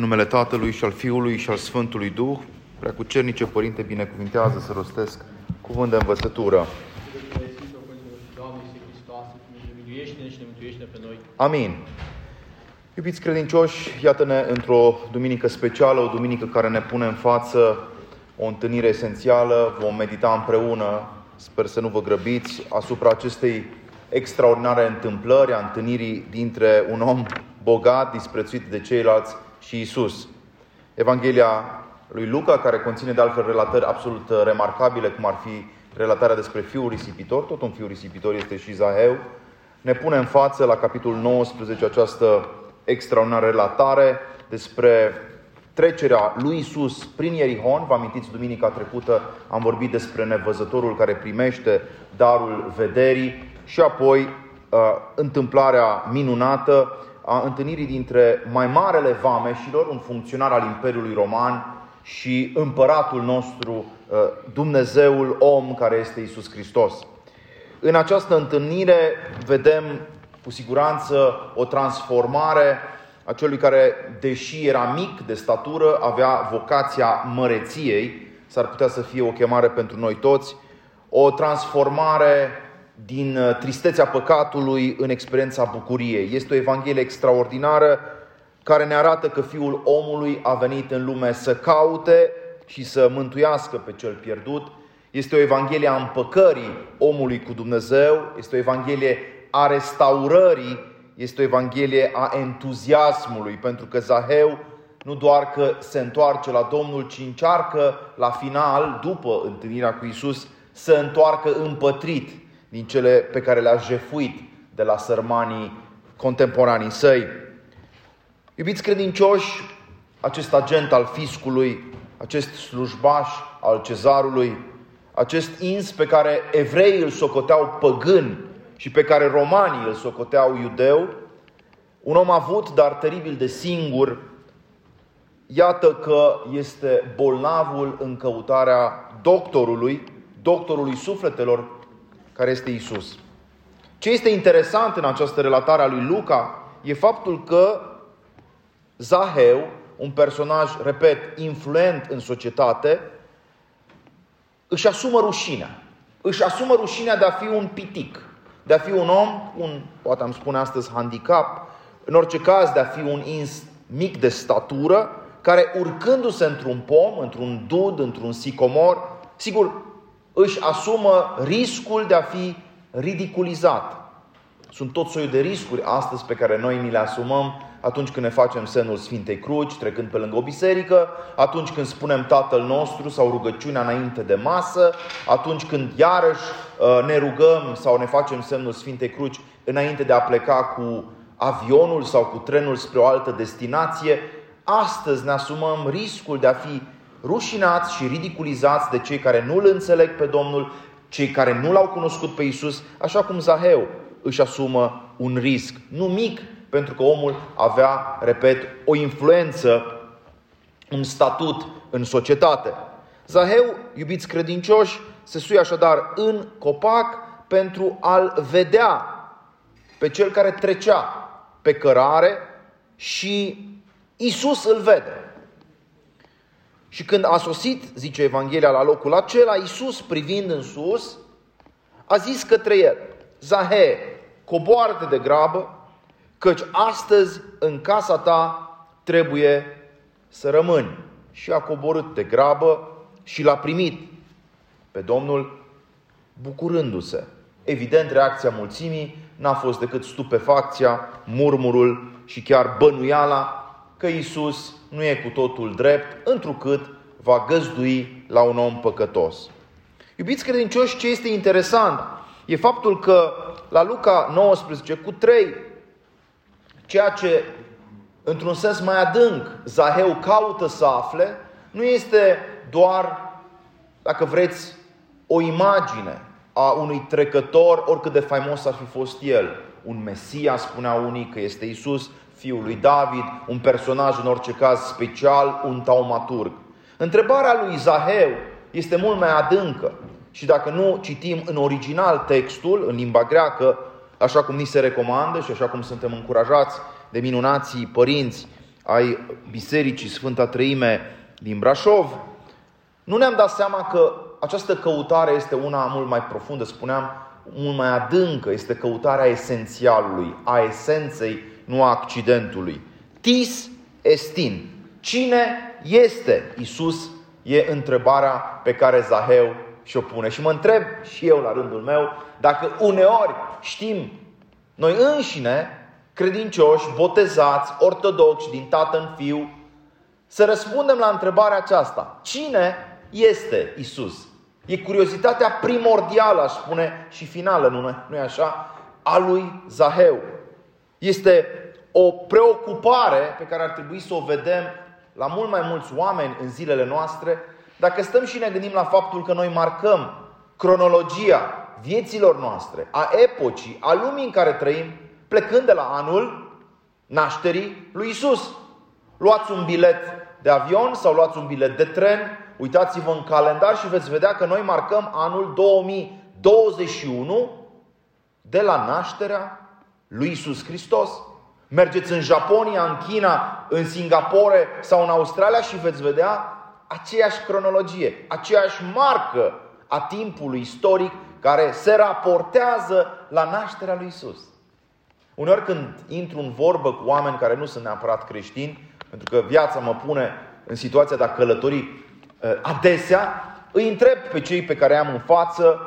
În numele Tatălui și al Fiului și al Sfântului Duh, prea cu cernice Părinte, binecuvintează să rostesc cuvânt de învățătură. Amin. Iubiți credincioși, iată-ne într-o duminică specială, o duminică care ne pune în față o întâlnire esențială. Vom medita împreună, sper să nu vă grăbiți, asupra acestei extraordinare întâmplări, a întâlnirii dintre un om bogat, disprețuit de ceilalți și Isus. Evanghelia lui Luca, care conține de altfel relatări absolut remarcabile, cum ar fi relatarea despre fiul risipitor, tot un fiu risipitor este și Zaheu, ne pune în față la capitolul 19 această extraordinară relatare despre trecerea lui Isus prin Ierihon. Vă amintiți, duminica trecută am vorbit despre nevăzătorul care primește darul vederii și apoi uh, întâmplarea minunată a întâlnirii dintre mai marele vameșilor, un funcționar al Imperiului Roman, și împăratul nostru, uh, Dumnezeul om care este Isus Hristos. În această întâlnire vedem cu siguranță o transformare a celui care, deși era mic de statură, avea vocația măreției, s-ar putea să fie o chemare pentru noi toți, o transformare din uh, tristețea păcatului în experiența bucuriei. Este o evanghelie extraordinară care ne arată că Fiul omului a venit în lume să caute și să mântuiască pe cel pierdut. Este o evanghelie a împăcării omului cu Dumnezeu, este o evanghelie a restaurării, este o evanghelie a entuziasmului, pentru că Zaheu nu doar că se întoarce la Domnul, ci încearcă la final, după întâlnirea cu Isus, să întoarcă împătrit din cele pe care le-a jefuit de la sărmanii contemporanii săi. Iubiți credincioși, acest agent al fiscului, acest slujbaș al cezarului, acest ins pe care evreii îl socoteau păgân și pe care romanii îl socoteau iudeu, un om avut, dar teribil de singur, iată că este bolnavul în căutarea doctorului, doctorului sufletelor, care este Isus. Ce este interesant în această relatare a lui Luca e faptul că Zaheu, un personaj, repet, influent în societate, își asumă rușinea. Își asumă rușinea de a fi un pitic, de a fi un om, un, poate am spune astăzi, handicap, în orice caz de a fi un ins mic de statură, care urcându-se într-un pom, într-un dud, într-un sicomor, sigur, își asumă riscul de a fi ridiculizat. Sunt tot soiul de riscuri astăzi pe care noi ni le asumăm atunci când ne facem semnul Sfintei Cruci, trecând pe lângă o biserică, atunci când spunem Tatăl nostru sau rugăciunea înainte de masă, atunci când iarăși uh, ne rugăm sau ne facem semnul Sfintei Cruci înainte de a pleca cu avionul sau cu trenul spre o altă destinație, astăzi ne asumăm riscul de a fi rușinați și ridiculizați de cei care nu îl înțeleg pe Domnul, cei care nu l-au cunoscut pe Isus, așa cum Zaheu își asumă un risc, nu mic, pentru că omul avea, repet, o influență, un statut în societate. Zaheu, iubiți credincioși, se suie așadar în copac pentru a-l vedea pe cel care trecea pe cărare și Isus îl vede. Și când a sosit, zice Evanghelia, la locul acela, Isus, privind în sus, a zis către el, Zahe, coboară de grabă, căci astăzi în casa ta trebuie să rămâni. Și a coborât de grabă și l-a primit pe Domnul bucurându-se. Evident, reacția mulțimii n-a fost decât stupefacția, murmurul și chiar bănuiala că Isus nu e cu totul drept, întrucât va găzdui la un om păcătos. Iubiți credincioși, ce este interesant e faptul că la Luca 19 cu 3 ceea ce într-un sens mai adânc Zaheu caută să afle, nu este doar, dacă vreți, o imagine a unui trecător, oricât de faimos ar fi fost el. Un Mesia, spunea unii că este Isus, fiul lui David, un personaj în orice caz special, un taumaturg. Întrebarea lui Zaheu este mult mai adâncă și dacă nu citim în original textul, în limba greacă, așa cum ni se recomandă și așa cum suntem încurajați de minunații părinți ai Bisericii Sfânta Treime din Brașov, nu ne-am dat seama că această căutare este una mult mai profundă, spuneam, mult mai adâncă, este căutarea esențialului, a esenței, nu a accidentului. Tis estin. Cine este Isus? E întrebarea pe care Zaheu și-o pune. Și mă întreb și eu la rândul meu dacă uneori știm noi înșine, credincioși, botezați, ortodoxi, din tată în fiu, să răspundem la întrebarea aceasta. Cine este Isus? E curiozitatea primordială, aș spune, și finală, nu, nu e așa, a lui Zaheu. Este o preocupare pe care ar trebui să o vedem la mult mai mulți oameni în zilele noastre, dacă stăm și ne gândim la faptul că noi marcăm cronologia vieților noastre, a epocii, a lumii în care trăim, plecând de la anul nașterii lui Isus. Luați un bilet de avion sau luați un bilet de tren, uitați-vă în calendar și veți vedea că noi marcăm anul 2021 de la nașterea lui Isus Hristos. Mergeți în Japonia, în China, în Singapore sau în Australia și veți vedea aceeași cronologie, aceeași marcă a timpului istoric care se raportează la nașterea lui Isus. Uneori când intru în vorbă cu oameni care nu sunt neapărat creștini, pentru că viața mă pune în situația de a călători uh, adesea, îi întreb pe cei pe care am în față,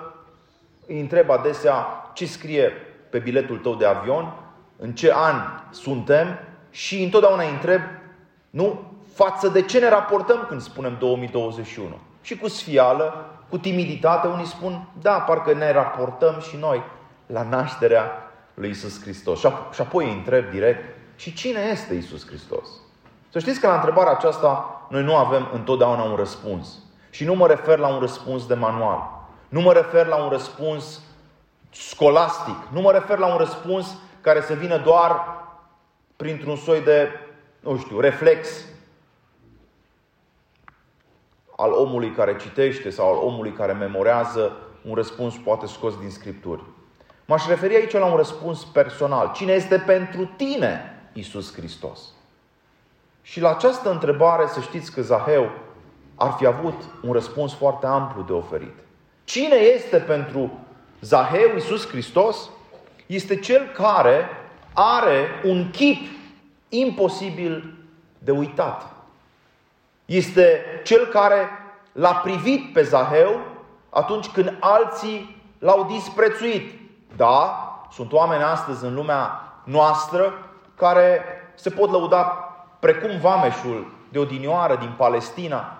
îi întreb adesea ce scrie pe biletul tău de avion, în ce an suntem și întotdeauna îi întreb, nu, față de ce ne raportăm când spunem 2021. Și cu sfială, cu timiditate, unii spun, da, parcă ne raportăm și noi la nașterea lui Isus Hristos. Și apoi îi întreb direct, și cine este Isus Hristos? Să știți că la întrebarea aceasta noi nu avem întotdeauna un răspuns. Și nu mă refer la un răspuns de manual. Nu mă refer la un răspuns scolastic. Nu mă refer la un răspuns care să vină doar printr-un soi de, nu știu, reflex al omului care citește sau al omului care memorează un răspuns poate scos din Scripturi. M-aș referi aici la un răspuns personal. Cine este pentru tine Isus Hristos? Și la această întrebare să știți că Zaheu ar fi avut un răspuns foarte amplu de oferit. Cine este pentru Zaheu Isus Hristos? Este cel care are un chip imposibil de uitat. Este cel care l-a privit pe Zaheu atunci când alții l-au disprețuit. Da, sunt oameni astăzi în lumea noastră care se pot lăuda precum vameșul de odinioară din Palestina,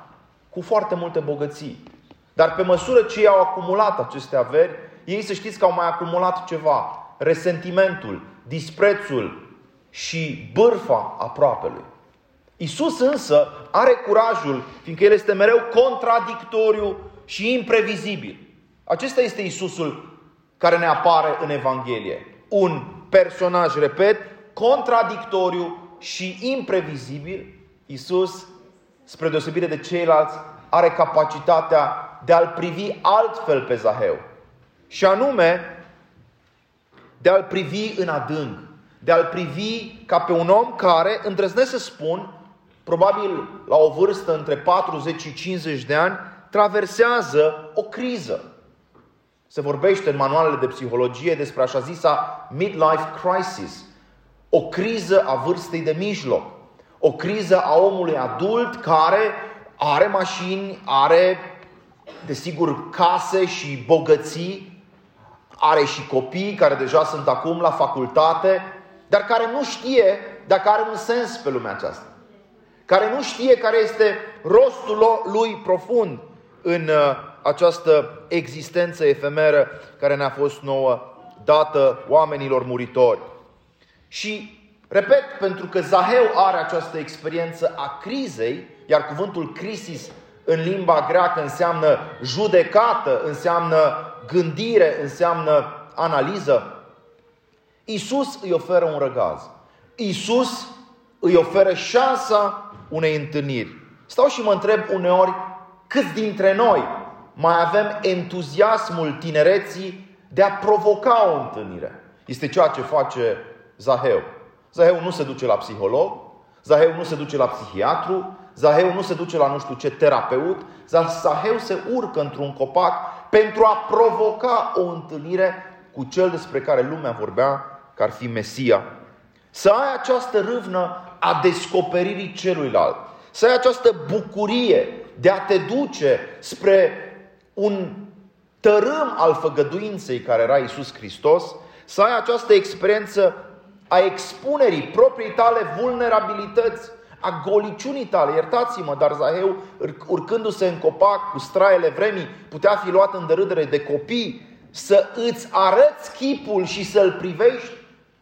cu foarte multe bogății. Dar pe măsură ce ei au acumulat aceste averi, ei să știți că au mai acumulat ceva. Resentimentul, disprețul și bârfa aproapelui. Isus însă are curajul, fiindcă El este mereu contradictoriu și imprevizibil. Acesta este Isusul care ne apare în Evanghelie. Un personaj, repet, contradictoriu și imprevizibil. Isus, spre deosebire de ceilalți, are capacitatea de a-l privi altfel pe Zaheu. Și anume, de a-l privi în adânc, de a-l privi ca pe un om care, îndrăznesc să spun, probabil la o vârstă între 40 și 50 de ani, traversează o criză. Se vorbește în manualele de psihologie despre așa zisa midlife crisis, o criză a vârstei de mijloc, o criză a omului adult care are mașini, are, desigur, case și bogății, are și copii care deja sunt acum la facultate, dar care nu știe dacă are un sens pe lumea aceasta care nu știe care este rostul lui profund în uh, această existență efemeră care ne-a fost nouă dată oamenilor muritori. Și, repet, pentru că Zaheu are această experiență a crizei, iar cuvântul crisis în limba greacă înseamnă judecată, înseamnă gândire, înseamnă analiză, Isus îi oferă un răgaz. Isus îi oferă șansa unei întâlniri. Stau și mă întreb uneori câți dintre noi mai avem entuziasmul tinereții de a provoca o întâlnire. Este ceea ce face Zaheu. Zaheu nu se duce la psiholog, Zaheu nu se duce la psihiatru, Zaheu nu se duce la nu știu ce terapeut, Zaheu se urcă într-un copac pentru a provoca o întâlnire cu cel despre care lumea vorbea că ar fi Mesia. Să ai această râvnă a descoperirii celuilalt, să ai această bucurie de a te duce spre un tărâm al făgăduinței care era Isus Hristos, să ai această experiență a expunerii proprii tale vulnerabilități, a goliciunii tale. Iertați-mă, dar Zaheu, urcându-se în copac cu straiele vremii, putea fi luat în derâdere de copii, să îți arăți chipul și să-l privești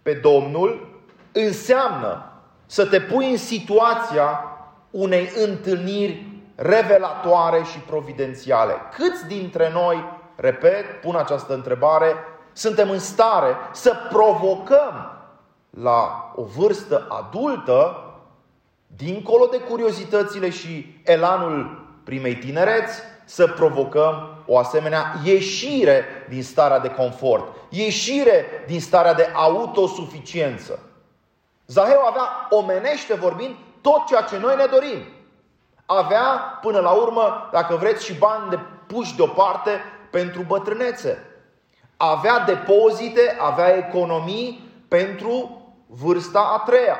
pe Domnul, înseamnă să te pui în situația unei întâlniri revelatoare și providențiale. Câți dintre noi, repet, pun această întrebare, suntem în stare să provocăm la o vârstă adultă, dincolo de curiozitățile și elanul primei tinereți, să provocăm o asemenea ieșire din starea de confort, ieșire din starea de autosuficiență. Zaheu avea, omenește vorbind, tot ceea ce noi ne dorim. Avea, până la urmă, dacă vreți, și bani de puși deoparte pentru bătrânețe. Avea depozite, avea economii pentru vârsta a treia.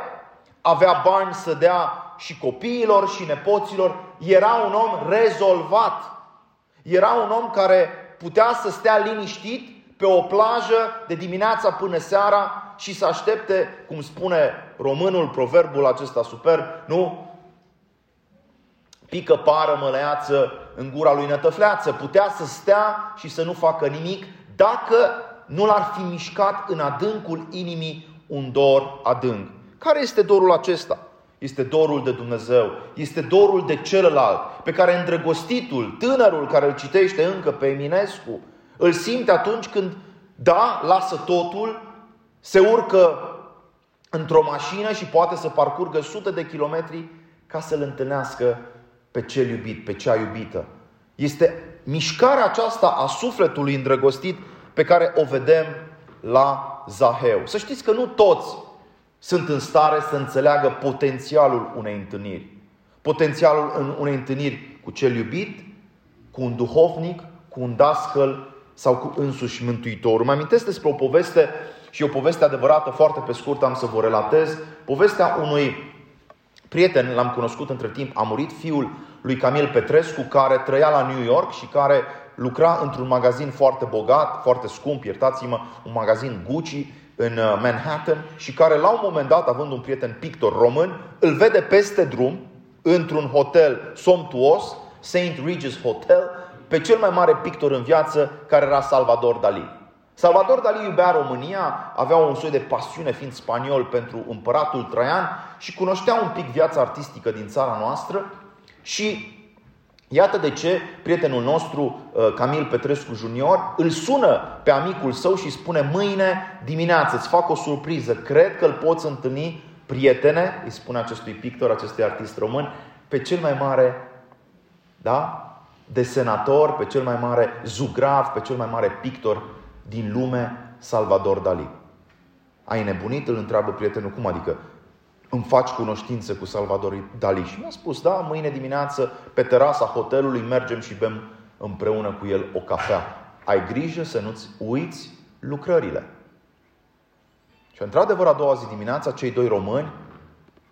Avea bani să dea și copiilor și nepoților. Era un om rezolvat. Era un om care putea să stea liniștit pe o plajă de dimineața până seara și să aștepte, cum spune românul, proverbul acesta superb, nu? Pică pară măleață în gura lui nătăfleață. Putea să stea și să nu facă nimic dacă nu l-ar fi mișcat în adâncul inimii un dor adânc. Care este dorul acesta? Este dorul de Dumnezeu, este dorul de celălalt, pe care îndrăgostitul, tânărul care îl citește încă pe Eminescu, îl simte atunci când, da, lasă totul, se urcă într-o mașină și poate să parcurgă sute de kilometri ca să-l întâlnească pe cel iubit, pe cea iubită. Este mișcarea aceasta a sufletului îndrăgostit pe care o vedem la Zaheu. Să știți că nu toți sunt în stare să înțeleagă potențialul unei întâlniri. Potențialul unei întâlniri cu cel iubit, cu un duhovnic, cu un dascăl sau cu însuși Mântuitorul. Mă amintesc despre o poveste și o poveste adevărată, foarte pe scurt am să vă relatez. Povestea unui prieten, l-am cunoscut între timp, a murit fiul lui Camil Petrescu, care trăia la New York și care lucra într-un magazin foarte bogat, foarte scump, iertați-mă, un magazin Gucci în uh, Manhattan și care la un moment dat, având un prieten pictor român, îl vede peste drum, într-un hotel somptuos, St. Regis Hotel, pe cel mai mare pictor în viață, care era Salvador Dali. Salvador Dali iubea România, avea un soi de pasiune fiind spaniol pentru împăratul Traian și cunoștea un pic viața artistică din țara noastră și Iată de ce prietenul nostru, uh, Camil Petrescu Junior, îl sună pe amicul său și spune mâine dimineață îți fac o surpriză, cred că îl poți întâlni, prietene, îi spune acestui pictor, acestui artist român, pe cel mai mare da? desenator, pe cel mai mare zugrav, pe cel mai mare pictor din lume, Salvador Dali. Ai nebunit? Îl întreabă prietenul. Cum adică? Îmi faci cunoștință cu Salvador Dali. Și mi-a spus, da, mâine dimineață pe terasa hotelului mergem și bem împreună cu el o cafea. Ai grijă să nu-ți uiți lucrările. Și într-adevăr, a doua zi dimineața, cei doi români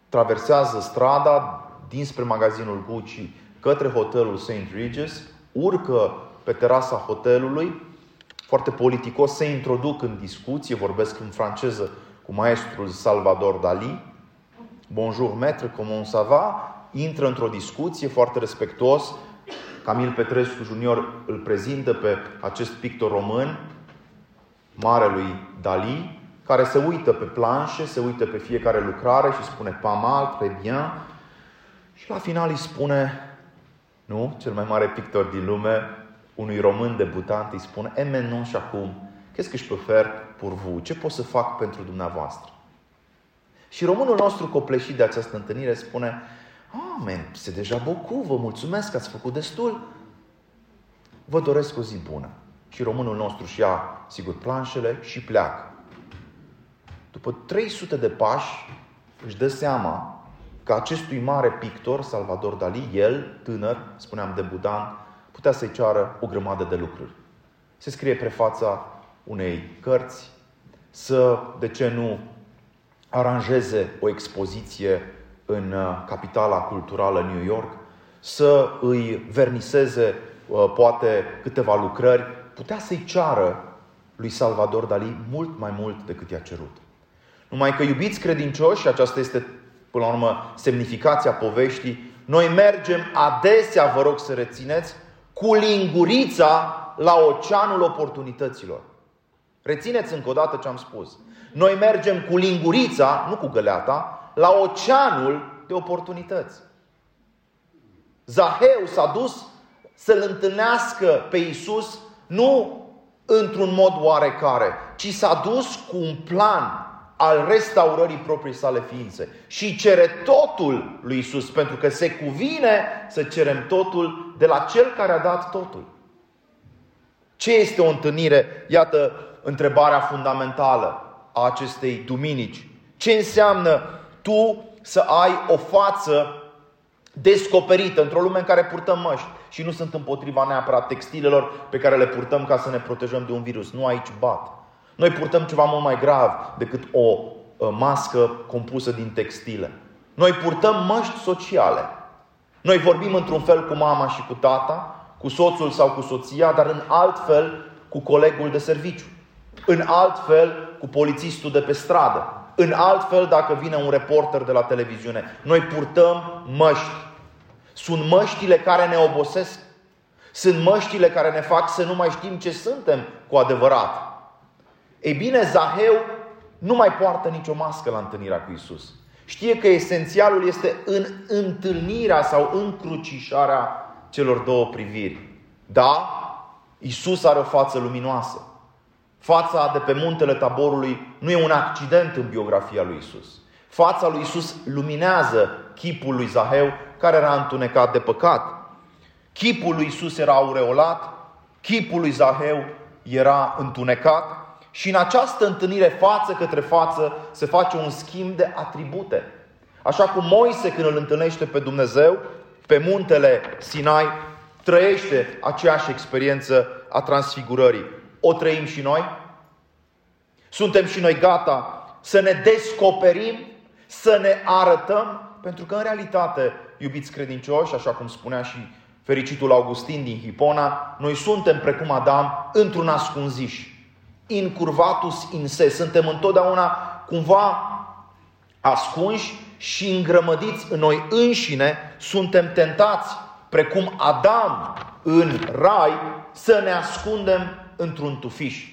traversează strada dinspre magazinul Gucci către hotelul St. Regis, urcă pe terasa hotelului, foarte politicos, se introduc în discuție, vorbesc în franceză cu maestrul Salvador Dali, Bonjour maître, comment ça va? Intră într-o discuție foarte respectuos. Camil Petrescu Junior îl prezintă pe acest pictor român, marelui Dali, care se uită pe planșe, se uită pe fiecare lucrare și spune pas mal, très bien. Și la final îi spune, nu, cel mai mare pictor din lume, unui român debutant, îi spune, e maintenant și acum, qu'est-ce que je peux faire pour vous? Ce pot să fac pentru dumneavoastră? Și românul nostru copleșit de această întâlnire spune Ah, men, se deja beaucoup, vă mulțumesc că ați făcut destul. Vă doresc o zi bună. Și românul nostru și ia, sigur, planșele și pleacă. După 300 de pași, își dă seama că acestui mare pictor, Salvador Dali, el, tânăr, spuneam debutant, putea să-i ceară o grămadă de lucruri. Se scrie prefața unei cărți, să, de ce nu, aranjeze o expoziție în uh, capitala culturală New York, să îi verniseze uh, poate câteva lucrări, putea să-i ceară lui Salvador Dali mult mai mult decât i-a cerut. Numai că iubiți credincioși, și aceasta este până la urmă semnificația poveștii, noi mergem adesea, vă rog să rețineți, cu lingurița la oceanul oportunităților. Rețineți încă o dată ce am spus. Noi mergem cu lingurița, nu cu găleata, la oceanul de oportunități. Zaheu s-a dus să-l întâlnească pe Isus nu într-un mod oarecare, ci s-a dus cu un plan al restaurării proprii sale ființe și cere totul lui Isus, pentru că se cuvine să cerem totul de la cel care a dat totul. Ce este o întâlnire? Iată întrebarea fundamentală a acestei duminici. Ce înseamnă tu să ai o față descoperită într-o lume în care purtăm măști și nu sunt împotriva neapărat textilelor pe care le purtăm ca să ne protejăm de un virus. Nu aici bat. Noi purtăm ceva mult mai grav decât o mască compusă din textile. Noi purtăm măști sociale. Noi vorbim într-un fel cu mama și cu tata, cu soțul sau cu soția, dar în alt fel cu colegul de serviciu. În alt fel cu polițistul de pe stradă. În alt fel dacă vine un reporter de la televiziune. Noi purtăm măști. Sunt măștile care ne obosesc. Sunt măștile care ne fac să nu mai știm ce suntem cu adevărat. Ei bine, Zaheu nu mai poartă nicio mască la întâlnirea cu Isus. Știe că esențialul este în întâlnirea sau în crucișarea celor două priviri. Da, Isus are o față luminoasă. Fața de pe muntele taborului nu e un accident în biografia lui Isus. Fața lui Isus luminează chipul lui Zaheu, care era întunecat de păcat. Chipul lui Isus era aureolat, chipul lui Zaheu era întunecat și în această întâlnire față către față se face un schimb de atribute. Așa cum Moise când îl întâlnește pe Dumnezeu pe muntele Sinai, trăiește aceeași experiență a transfigurării. O trăim și noi? Suntem și noi gata să ne descoperim, să ne arătăm? Pentru că în realitate, iubiți credincioși, așa cum spunea și fericitul Augustin din Hipona, noi suntem precum Adam într-un ascunziș. Incurvatus in se. Suntem întotdeauna cumva ascunși și îngrămădiți în noi înșine, suntem tentați, precum Adam în rai, să ne ascundem într-un tufiș.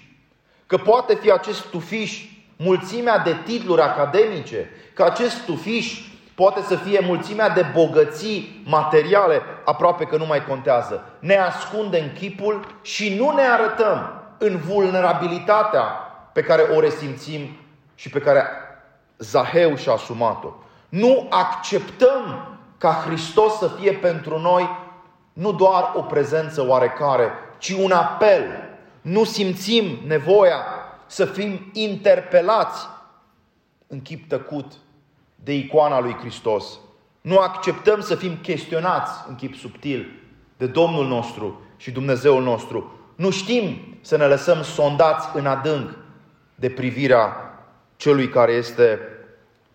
Că poate fi acest tufiș mulțimea de titluri academice, că acest tufiș poate să fie mulțimea de bogății materiale, aproape că nu mai contează. Ne ascundem chipul și nu ne arătăm în vulnerabilitatea pe care o resimțim și pe care Zaheu și-a asumat-o. Nu acceptăm ca Hristos să fie pentru noi nu doar o prezență oarecare, ci un apel. Nu simțim nevoia să fim interpelați în chip tăcut de icoana lui Hristos. Nu acceptăm să fim chestionați în chip subtil de Domnul nostru și Dumnezeul nostru. Nu știm să ne lăsăm sondați în adânc de privirea celui care este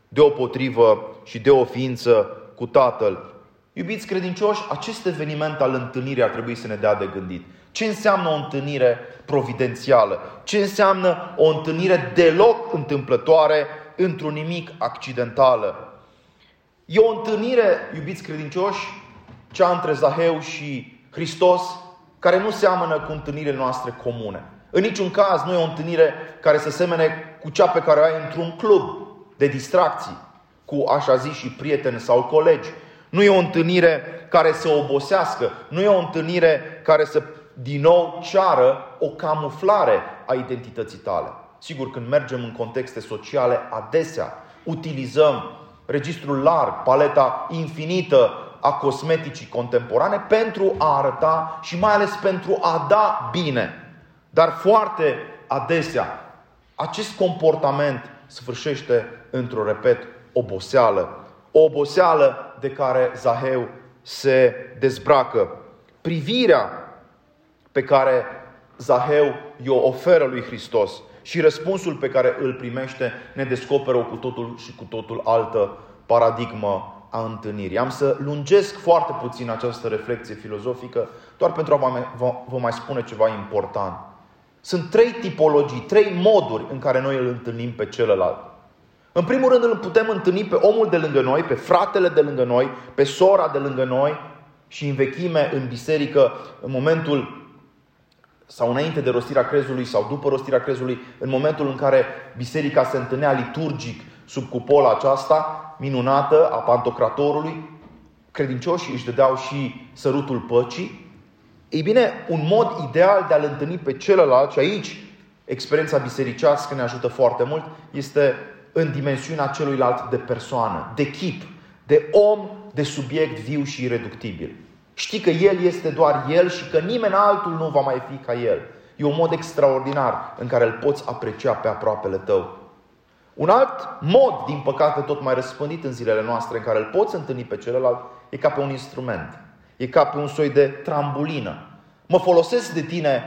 deopotrivă și de o ființă cu Tatăl. Iubiți credincioși, acest eveniment al întâlnirii ar trebui să ne dea de gândit. Ce înseamnă o întâlnire providențială? Ce înseamnă o întâlnire deloc întâmplătoare într-un nimic accidentală? E o întâlnire, iubiți credincioși, cea între Zaheu și Hristos, care nu seamănă cu întâlnirile noastre comune. În niciun caz nu e o întâlnire care să semene cu cea pe care o ai într-un club de distracții cu așa zis și prieteni sau colegi. Nu e o întâlnire care să obosească, nu e o întâlnire care să din nou ceară o camuflare a identității tale. Sigur, când mergem în contexte sociale, adesea utilizăm registrul larg, paleta infinită a cosmeticii contemporane pentru a arăta și mai ales pentru a da bine. Dar foarte adesea acest comportament sfârșește într-o, repet, oboseală, o oboseală de care Zaheu se dezbracă. Privirea pe care Zaheu i-o oferă lui Hristos și răspunsul pe care îl primește ne descoperă o cu totul și cu totul altă paradigmă a întâlnirii. Am să lungesc foarte puțin această reflexie filozofică, doar pentru a vă mai spune ceva important. Sunt trei tipologii, trei moduri în care noi îl întâlnim pe celălalt. În primul rând îl putem întâlni pe omul de lângă noi, pe fratele de lângă noi, pe sora de lângă noi și în vechime, în biserică, în momentul sau înainte de rostirea crezului sau după rostirea crezului, în momentul în care biserica se întâlnea liturgic sub cupola aceasta minunată a pantocratorului, credincioșii își dădeau și sărutul păcii. Ei bine, un mod ideal de a-l întâlni pe celălalt, și aici experiența bisericească ne ajută foarte mult, este în dimensiunea celuilalt de persoană, de chip, de om, de subiect viu și ireductibil. Știi că El este doar El și că nimeni altul nu va mai fi ca El. E un mod extraordinar în care îl poți aprecia pe aproapele tău. Un alt mod, din păcate, tot mai răspândit în zilele noastre, în care îl poți întâlni pe celălalt, e ca pe un instrument. E ca pe un soi de trambulină. Mă folosesc de tine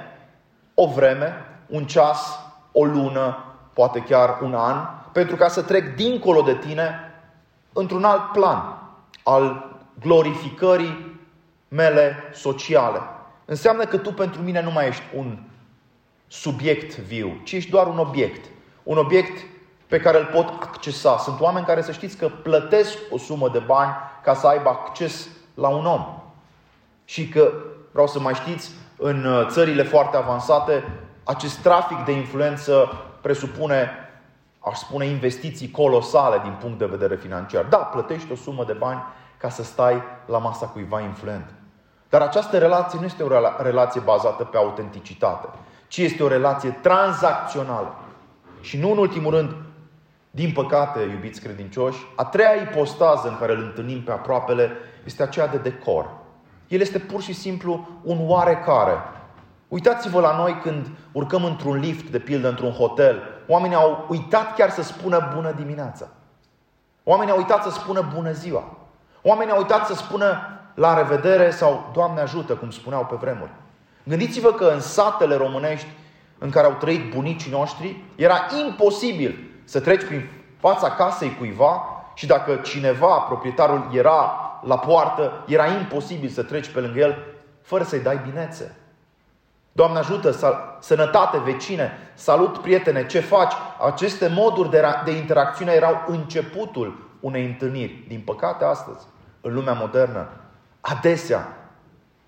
o vreme, un ceas, o lună, poate chiar un an, pentru ca să trec dincolo de tine într-un alt plan al glorificării mele sociale. Înseamnă că tu pentru mine nu mai ești un subiect viu, ci ești doar un obiect. Un obiect pe care îl pot accesa. Sunt oameni care să știți că plătesc o sumă de bani ca să aibă acces la un om. Și că, vreau să mai știți, în uh, țările foarte avansate, acest trafic de influență presupune, aș spune, investiții colosale din punct de vedere financiar. Da, plătești o sumă de bani ca să stai la masa cuiva influent. Dar această relație nu este o relație bazată pe autenticitate, ci este o relație tranzacțională. Și nu în ultimul rând, din păcate, iubiți credincioși, a treia ipostază în care îl întâlnim pe aproapele este aceea de decor. El este pur și simplu un oarecare. Uitați-vă la noi când urcăm într-un lift, de pildă într-un hotel. Oamenii au uitat chiar să spună bună dimineața. Oamenii au uitat să spună bună ziua. Oamenii au uitat să spună la revedere sau Doamne ajută, cum spuneau pe vremuri. Gândiți-vă că în satele românești în care au trăit bunicii noștri, era imposibil să treci prin fața casei cuiva și dacă cineva, proprietarul, era la poartă, era imposibil să treci pe lângă el fără să-i dai binețe. Doamne ajută, sănătate, vecine, salut prietene, ce faci? Aceste moduri de, de interacțiune erau începutul unei întâlniri. Din păcate, astăzi, în lumea modernă, adesea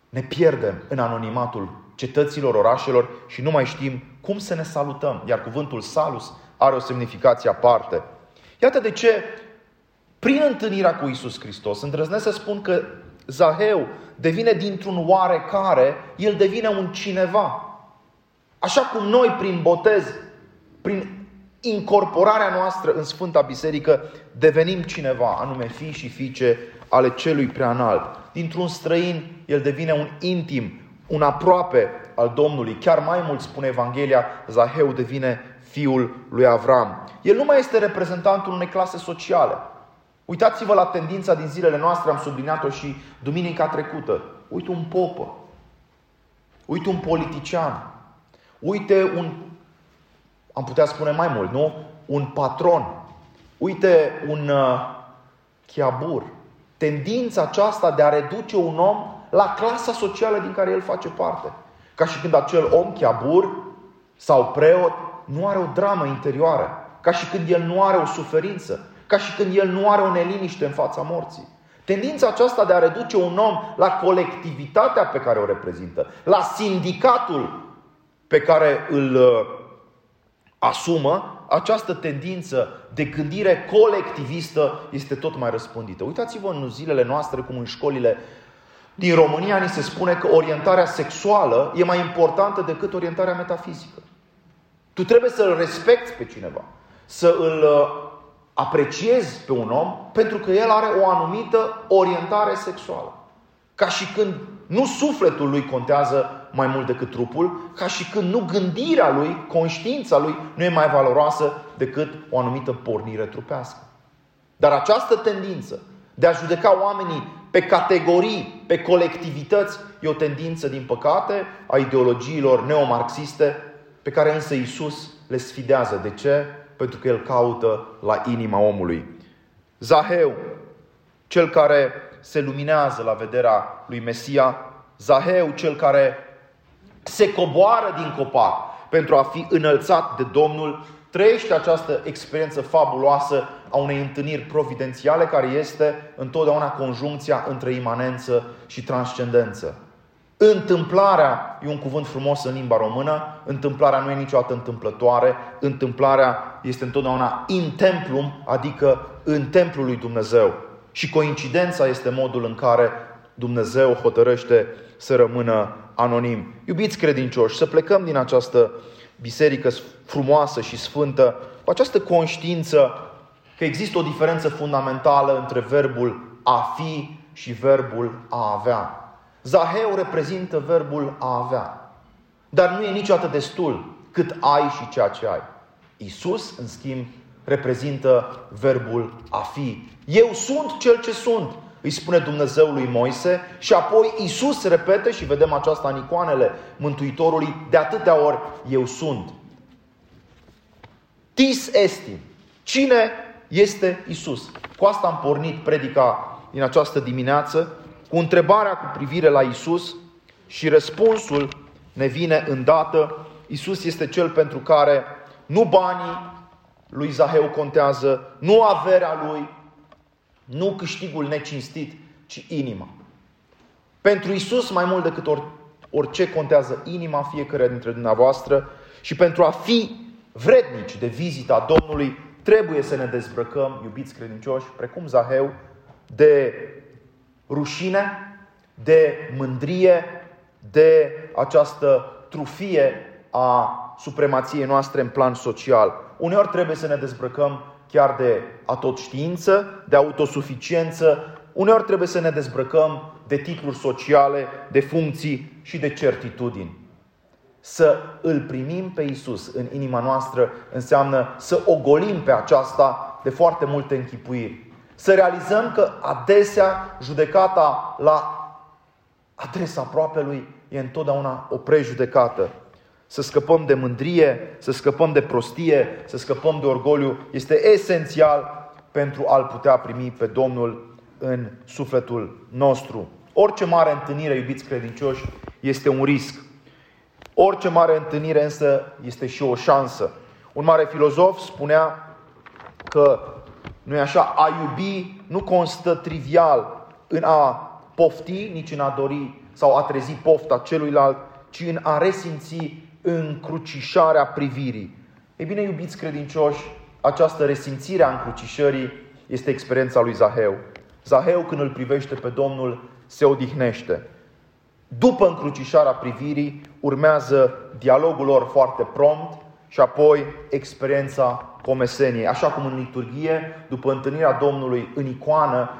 ne pierdem în anonimatul cetăților, orașelor și nu mai știm cum să ne salutăm. Iar cuvântul salus are o semnificație aparte. Iată de ce, prin întâlnirea cu Isus Hristos, îndrăznesc să spun că Zaheu devine dintr-un oarecare, el devine un cineva. Așa cum noi, prin botez, prin incorporarea noastră în Sfânta Biserică, devenim cineva, anume fii și fiice ale celui preanalt. Dintr-un străin, el devine un intim, un aproape al Domnului. Chiar mai mult spune Evanghelia, Zaheu devine fiul lui Avram. El nu mai este reprezentantul unei clase sociale. Uitați-vă la tendința din zilele noastre, am subliniat-o și duminica trecută. Uite un popă. Uite un politician. Uite un, am putea spune mai mult, nu? Un patron. Uite un uh, chiabur. Tendința aceasta de a reduce un om la clasa socială din care el face parte. Ca și când acel om, chiabur sau preot, nu are o dramă interioară. Ca și când el nu are o suferință. Ca și când el nu are o neliniște în fața morții. Tendința aceasta de a reduce un om la colectivitatea pe care o reprezintă, la sindicatul pe care îl uh, asumă, această tendință de gândire colectivistă este tot mai răspândită. Uitați-vă în zilele noastre cum în școlile din România ni se spune că orientarea sexuală e mai importantă decât orientarea metafizică. Tu trebuie să-l respecti pe cineva, să îl uh, apreciezi pe un om pentru că el are o anumită orientare sexuală. Ca și când nu sufletul lui contează mai mult decât trupul, ca și când nu gândirea lui, conștiința lui nu e mai valoroasă decât o anumită pornire trupească. Dar această tendință de a judeca oamenii pe categorii, pe colectivități, e o tendință, din păcate, a ideologiilor neomarxiste, pe care însă Isus le sfidează. De ce? Pentru că El caută la inima omului. Zaheu, cel care se luminează la vederea lui Mesia, Zaheu, cel care se coboară din copac pentru a fi înălțat de Domnul, trăiește această experiență fabuloasă a unei întâlniri providențiale care este întotdeauna conjuncția între imanență și transcendență. Întâmplarea e un cuvânt frumos în limba română, întâmplarea nu e niciodată întâmplătoare, întâmplarea este întotdeauna in templum, adică în templul lui Dumnezeu. Și coincidența este modul în care Dumnezeu hotărăște să rămână anonim. Iubiți credincioși, să plecăm din această biserică frumoasă și sfântă cu această conștiință că există o diferență fundamentală între verbul a fi și verbul a avea. Zaheu reprezintă verbul a avea. Dar nu e niciodată destul cât ai și ceea ce ai. Isus, în schimb, reprezintă verbul a fi. Eu sunt cel ce sunt, îi spune Dumnezeu lui Moise și apoi Isus repete și vedem aceasta în icoanele Mântuitorului de atâtea ori, eu sunt. Tis esti. Cine este Isus? Cu asta am pornit predica din această dimineață cu întrebarea cu privire la Isus și răspunsul ne vine îndată. Isus este cel pentru care nu banii lui Zaheu contează, nu averea lui, nu câștigul necinstit, ci inima. Pentru Isus mai mult decât or, orice contează inima fiecare dintre dumneavoastră și pentru a fi vrednici de vizita Domnului, trebuie să ne dezbrăcăm, iubiți credincioși, precum Zaheu, de rușine, de mândrie, de această trufie a supremației noastre în plan social. Uneori trebuie să ne dezbrăcăm chiar de atot știință, de autosuficiență, uneori trebuie să ne dezbrăcăm de titluri sociale, de funcții și de certitudini. Să îl primim pe Isus în inima noastră înseamnă să ogolim pe aceasta de foarte multe închipuiri să realizăm că adesea judecata la adresa aproapelui e întotdeauna o prejudecată. Să scăpăm de mândrie, să scăpăm de prostie, să scăpăm de orgoliu este esențial pentru a-L putea primi pe Domnul în sufletul nostru. Orice mare întâlnire, iubiți credincioși, este un risc. Orice mare întâlnire însă este și o șansă. Un mare filozof spunea că nu e așa? A iubi nu constă trivial în a pofti, nici în a dori sau a trezi pofta celuilalt, ci în a resimți încrucișarea privirii. Ei bine, iubiți credincioși, această resimțire a încrucișării este experiența lui Zaheu. Zaheu, când îl privește pe Domnul, se odihnește. După încrucișarea privirii, urmează dialogul lor foarte prompt și apoi experiența comeseniei. Așa cum în liturghie, după întâlnirea Domnului în icoană,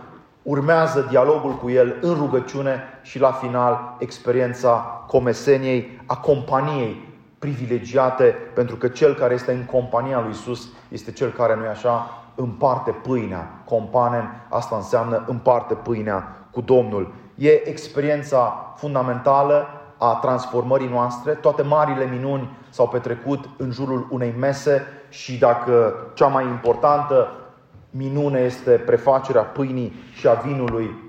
urmează dialogul cu El în rugăciune și la final experiența comeseniei, a companiei privilegiate, pentru că cel care este în compania lui Isus este cel care, nu e așa, împarte pâinea. Companem, asta înseamnă împarte pâinea cu Domnul. E experiența fundamentală a transformării noastre. Toate marile minuni s-au petrecut în jurul unei mese și dacă cea mai importantă minune este prefacerea pâinii și a vinului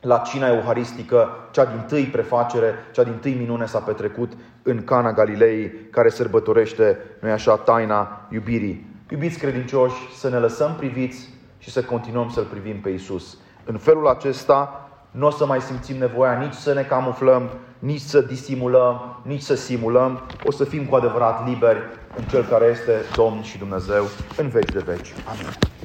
la cina euharistică, cea din tâi prefacere, cea din tâi minune s-a petrecut în Cana Galilei, care sărbătorește, nu așa, taina iubirii. Iubiți credincioși, să ne lăsăm priviți și să continuăm să-L privim pe Isus. În felul acesta, nu o să mai simțim nevoia nici să ne camuflăm, nici să disimulăm, nici să simulăm. O să fim cu adevărat liberi în Cel care este Domn și Dumnezeu în veci de veci. Amin.